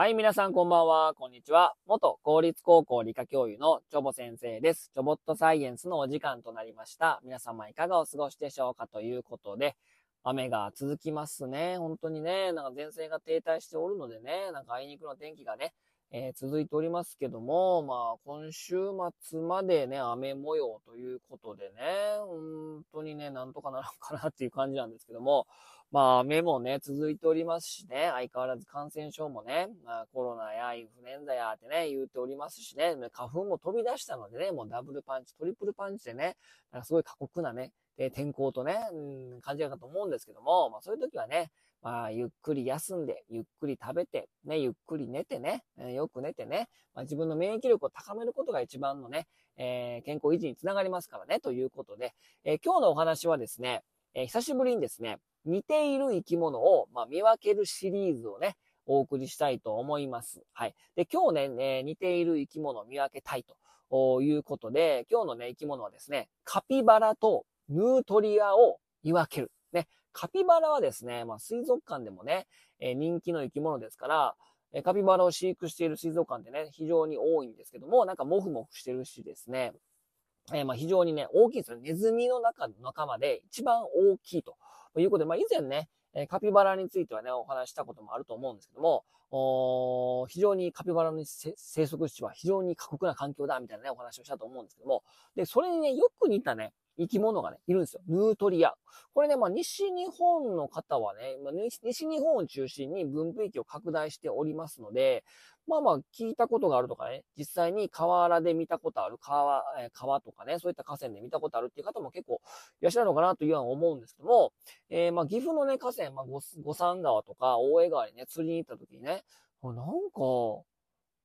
はい、皆さんこんばんは、こんにちは。元公立高校理科教諭のチョボ先生です。チョボットサイエンスのお時間となりました。皆様いかがお過ごしでしょうかということで、雨が続きますね。本当にね、なんか前線が停滞しておるのでね、なんかあいにくの天気がね、えー続いておりますけども、まあ、今週末までね、雨模様ということでね、本当にね、なんとかなるのかなっていう感じなんですけども、まあ、雨もね、続いておりますしね、相変わらず感染症もね、まあ、コロナやインフルエンザやってね、言うておりますしね、花粉も飛び出したのでね、もうダブルパンチ、トリプルパンチでね、なんかすごい過酷なね、え天候とね、うん、感じるかと思うんですけども、まあそういう時はね、まあゆっくり休んで、ゆっくり食べて、ね、ゆっくり寝てね、えよく寝てね、まあ、自分の免疫力を高めることが一番のね、えー健康維持につながりますからね、ということで、えー今日のお話はですね、えー久しぶりにですね、似ている生き物を、まあ、見分けるシリーズをね、お送りしたいと思います。はい。で、今日ね、えー似ている生き物を見分けたいということで、今日のね、生き物はですね、カピバラとヌートリアを見分ける。ね。カピバラはですね、まあ、水族館でもね、えー人気の生き物ですから、えーカピバラを飼育している水族館ってね、非常に多いんですけども、なんかモフモフしてるしですね、えーまあ非常にね、大きいですよ。ネズミの中の仲間で一番大きいとということで、まあ以前ね、えカピバラについてはね、お話したこともあると思うんですけども、非常にカピバラの生息地は非常に過酷な環境だみたいなね、お話をしたと思うんですけども、で、それにね、よく似たね、生き物がね、いるんですよ。ヌートリア。これね、まあ、西日本の方はね、まあ、西日本を中心に分布域を拡大しておりますので、まあまあ、聞いたことがあるとかね、実際に河原で見たことある、川、え川とかね、そういった河川で見たことあるっていう方も結構いらっしゃるのかなというように思うんですけども、えーまあ、岐阜のね、河川、まあ、五山川とか大江川にね、釣りに行った時にね、なんか、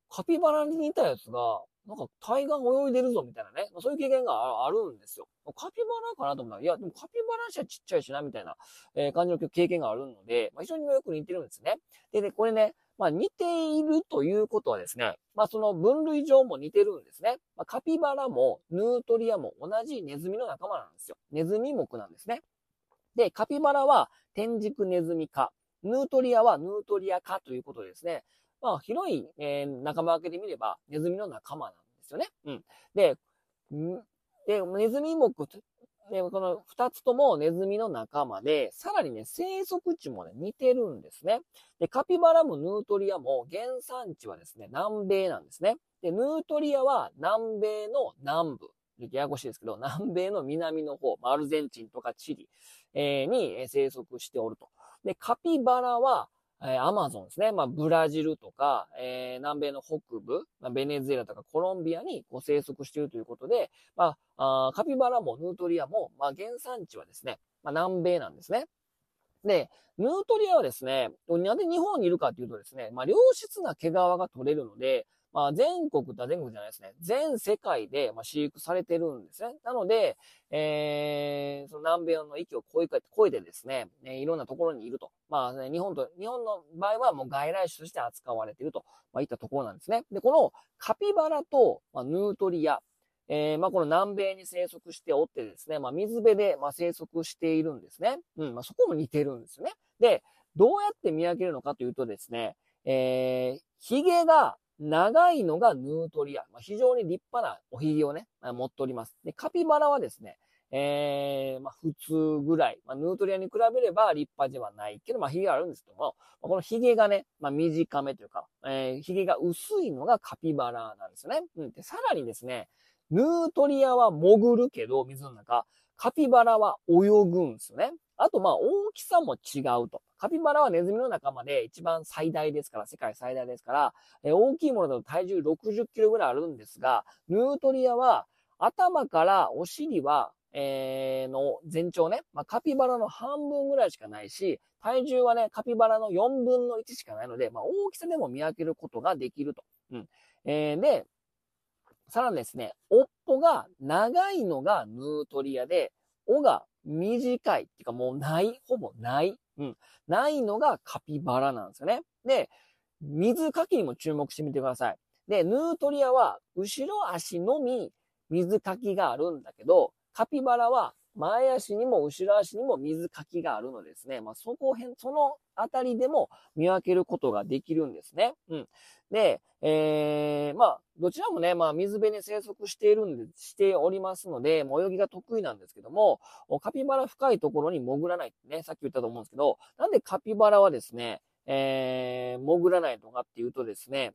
カピバラに似たやつが、なんか対岸泳いでるぞみたいなね、そういう経験があるんですよ。カピバラかなと思ったら、いや、でもカピバラにしてはちっちゃいしな、みたいな、え感じの経験があるので、まあ、非常によく似てるんですね。でね、これね、まあ似ているということはですね、まあその分類上も似てるんですね。まあ、カピバラもヌートリアも同じネズミの仲間なんですよ。ネズミ目なんですね。で、カピバラは天竺ネズミ科、ヌートリアはヌートリア科ということでですね、まあ広い、えー仲間分けで見ればネズミの仲間なんですよね。うん。で、で、ネズミ目、で、この二つともネズミの仲間で、さらにね、生息地もね、似てるんですね。で、カピバラもヌートリアも原産地はですね、南米なんですね。で、ヌートリアは南米の南部。ややこしいですけど、南米の南の方、アルゼンチンとかチリ、えーに生息しておると。で、カピバラは、えーアマゾンですね。まあ、ブラジルとか、えー南米の北部、まあ、ベネズエラとかコロンビアにこう生息しているということで、まあ、あカピバラもヌートリアも、まあ、原産地はですね、まあ、南米なんですね。で、ヌートリアはですね、なんで日本にいるかというとですね、まあ、良質な毛皮が取れるので、まあ、全国だ、全国じゃないですね。全世界で、ま、飼育されてるんですね。なので、えー、その南米の域を越え越えてですね、ねいろんなところにいると。まあ、ね、日本と、日本の場合はもう外来種として扱われていると、まあ、いったところなんですね。で、このカピバラと、ま、ヌートリア、えー、まあ、この南米に生息しておってですね、まあ、水辺で、ま、生息しているんですね。うん、まあ、そこも似てるんですよね。で、どうやって見分けるのかというとですね、えー、髭が長いのがヌートリア。まあ、非常に立派なお髭をね、まあ持っております。で、カピバラはですね、えー、まあ、普通ぐらい。まあ、ヌートリアに比べれば立派ではないけど、まあ、髭があるんですけども、まあ、この髭がね、まあ、短めというか、えー、髭が薄いのがカピバラなんですよね。うん。で、さらにですね、ヌートリアは潜るけど、水の中、カピバラは泳ぐんですよね。あと、まあ、大きさも違うと。カピバラはネズミの仲間で一番最大ですから、世界最大ですから、え大きいものだと体重60キロぐらいあるんですが、ヌートリアは頭からお尻は、えーの全長ね、まあ、カピバラの半分ぐらいしかないし、体重はね、カピバラの4分の1しかないので、まあ、大きさでも見分けることができると。うん。えーで、さらにですね、尾っぽが長いのがヌートリアで、尾が短いっていうかもうない、ほぼない。うん。ないのがカピバラなんですよね。で、水かきにも注目してみてください。で、ヌートリアは後ろ足のみ水かきがあるんだけど、カピバラは前足にも後ろ足にも水かきがあるのですね。まあ、そこへん、そのあたりでも見分けることができるんですね。うん。で、えー、まあ、どちらもね、まあ、水辺に生息しているんで、しておりますので、泳ぎが得意なんですけども、カピバラ深いところに潜らないってね、さっき言ったと思うんですけど、なんでカピバラはですね、えー、潜らないのかっていうとですね、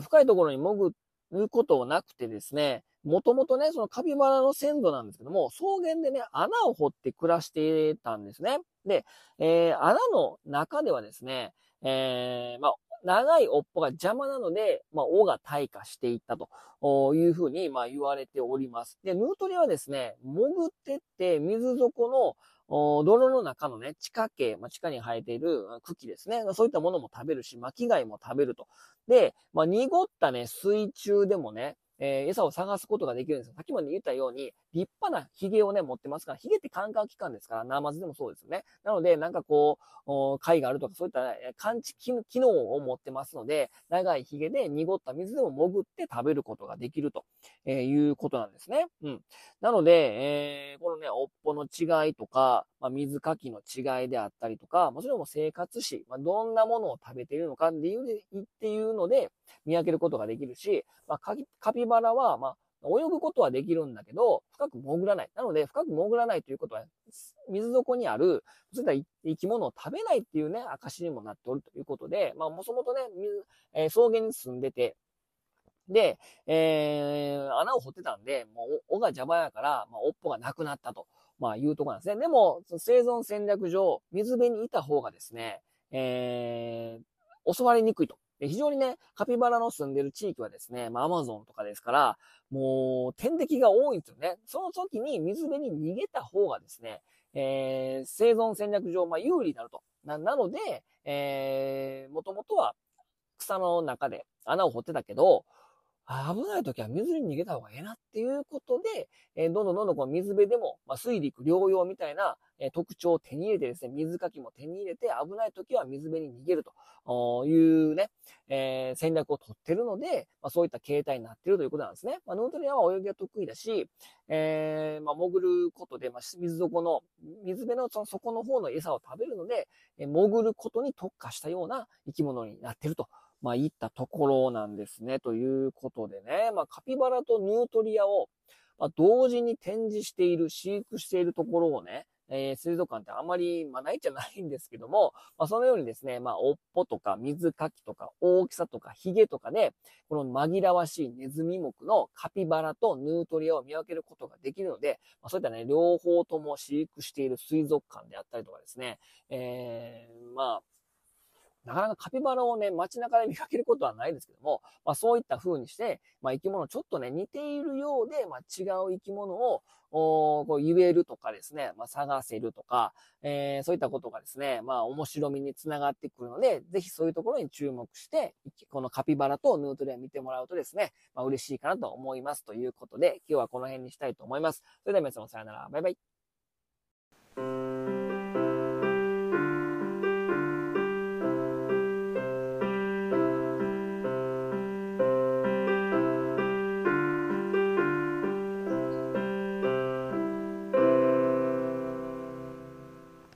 深いところに潜ることなくてですね、もともとね、そのカピバラの先祖なんですけども、草原でね、穴を掘って暮らしてたんですね。で、えー、穴の中ではですね、えー、まあ、長い尾っぽが邪魔なので、まあ、尾が退化していったというふうに、まあ、言われております。で、ヌートリアはですね、潜ってって水底の泥の中のね、地下系、まあ、地下に生えている茎ですね。そういったものも食べるし、巻貝も食べると。で、まあ、濁ったね、水中でもね、えー、餌を探すことができるんですよ。さっきまで言ったように、立派な髭をね、持ってますから、髭ってカンカン器官ですから、ナマズでもそうですよね。なので、なんかこう、貝があるとか、そういった、ね、感知機能を持ってますので、長い髭で濁った水でも潜って食べることができると、えー、いうことなんですね。うん。なので、えー、このね、尾っぽの違いとか、まあ、水かきの違いであったりとか、もちろん生活史、まあ、どんなものを食べているのかっていっていうので見分けることができるし、まあ、カピバラは、まあ、泳ぐことはできるんだけど、深く潜らない。なので、深く潜らないということは、水底にある、そういった生き物を食べないっていうね、証にもなっておるということで、まあ、もともとね、水、えー、草原に住んでて、で、えー、穴を掘ってたんで、もう、尾が邪魔やから、まあ、尾っぽがなくなったと、まあ、いうところなんですね。でも、生存戦略上、水辺にいた方がですね、えー、襲われにくいと。で非常にね、カピバラの住んでる地域はですね、まあ、アマゾンとかですから、もう、天敵が多いんですよね。その時に水辺に逃げた方がですね、えー、生存戦略上、まあ、有利になると。な、なので、えー、もともとは草の中で穴を掘ってたけど、危ない時は水に逃げた方がええなっていうことで、え、どんどんどんどんこう水辺でも、まあ、水陸両用みたいな、え、特徴を手に入れてですね、水かきも手に入れて危ない時は水辺に逃げるというね、えー、戦略を取ってるので、まあ、そういった形態になってるということなんですね。まあ、ヌートリアは泳ぎが得意だし、えー、まあ、潜ることで、まあ、水底の、水辺のその底の方の餌を食べるので、え潜ることに特化したような生き物になってるとまあ、いったところなんですね。ということでね、まあ、カピバラとヌートリアを、まあ、同時に展示している、飼育しているところをね、えー、水族館ってあんまり、まあ、ないじゃないんですけども、まあ、そのようにですね、まあ、おっぽとか水かきとか大きさとかヒゲとかで、この紛らわしいネズミ目のカピバラとヌートリアを見分けることができるので、まあ、そういったね、両方とも飼育している水族館であったりとかですね、えー、まあ、なかなかカピバラをね、街中で見かけることはないですけども、まあそういった風にして、まあ生き物ちょっとね、似ているようで、まあ違う生き物を、おこう言えるとかですね、まあ探せるとか、えー、そういったことがですね、まあ面白みにつながってくるので、ぜひそういうところに注目して、このカピバラとヌートリア見てもらうとですね、まあ嬉しいかなと思いますということで、今日はこの辺にしたいと思います。それでは皆さんさよなら、バイバイ。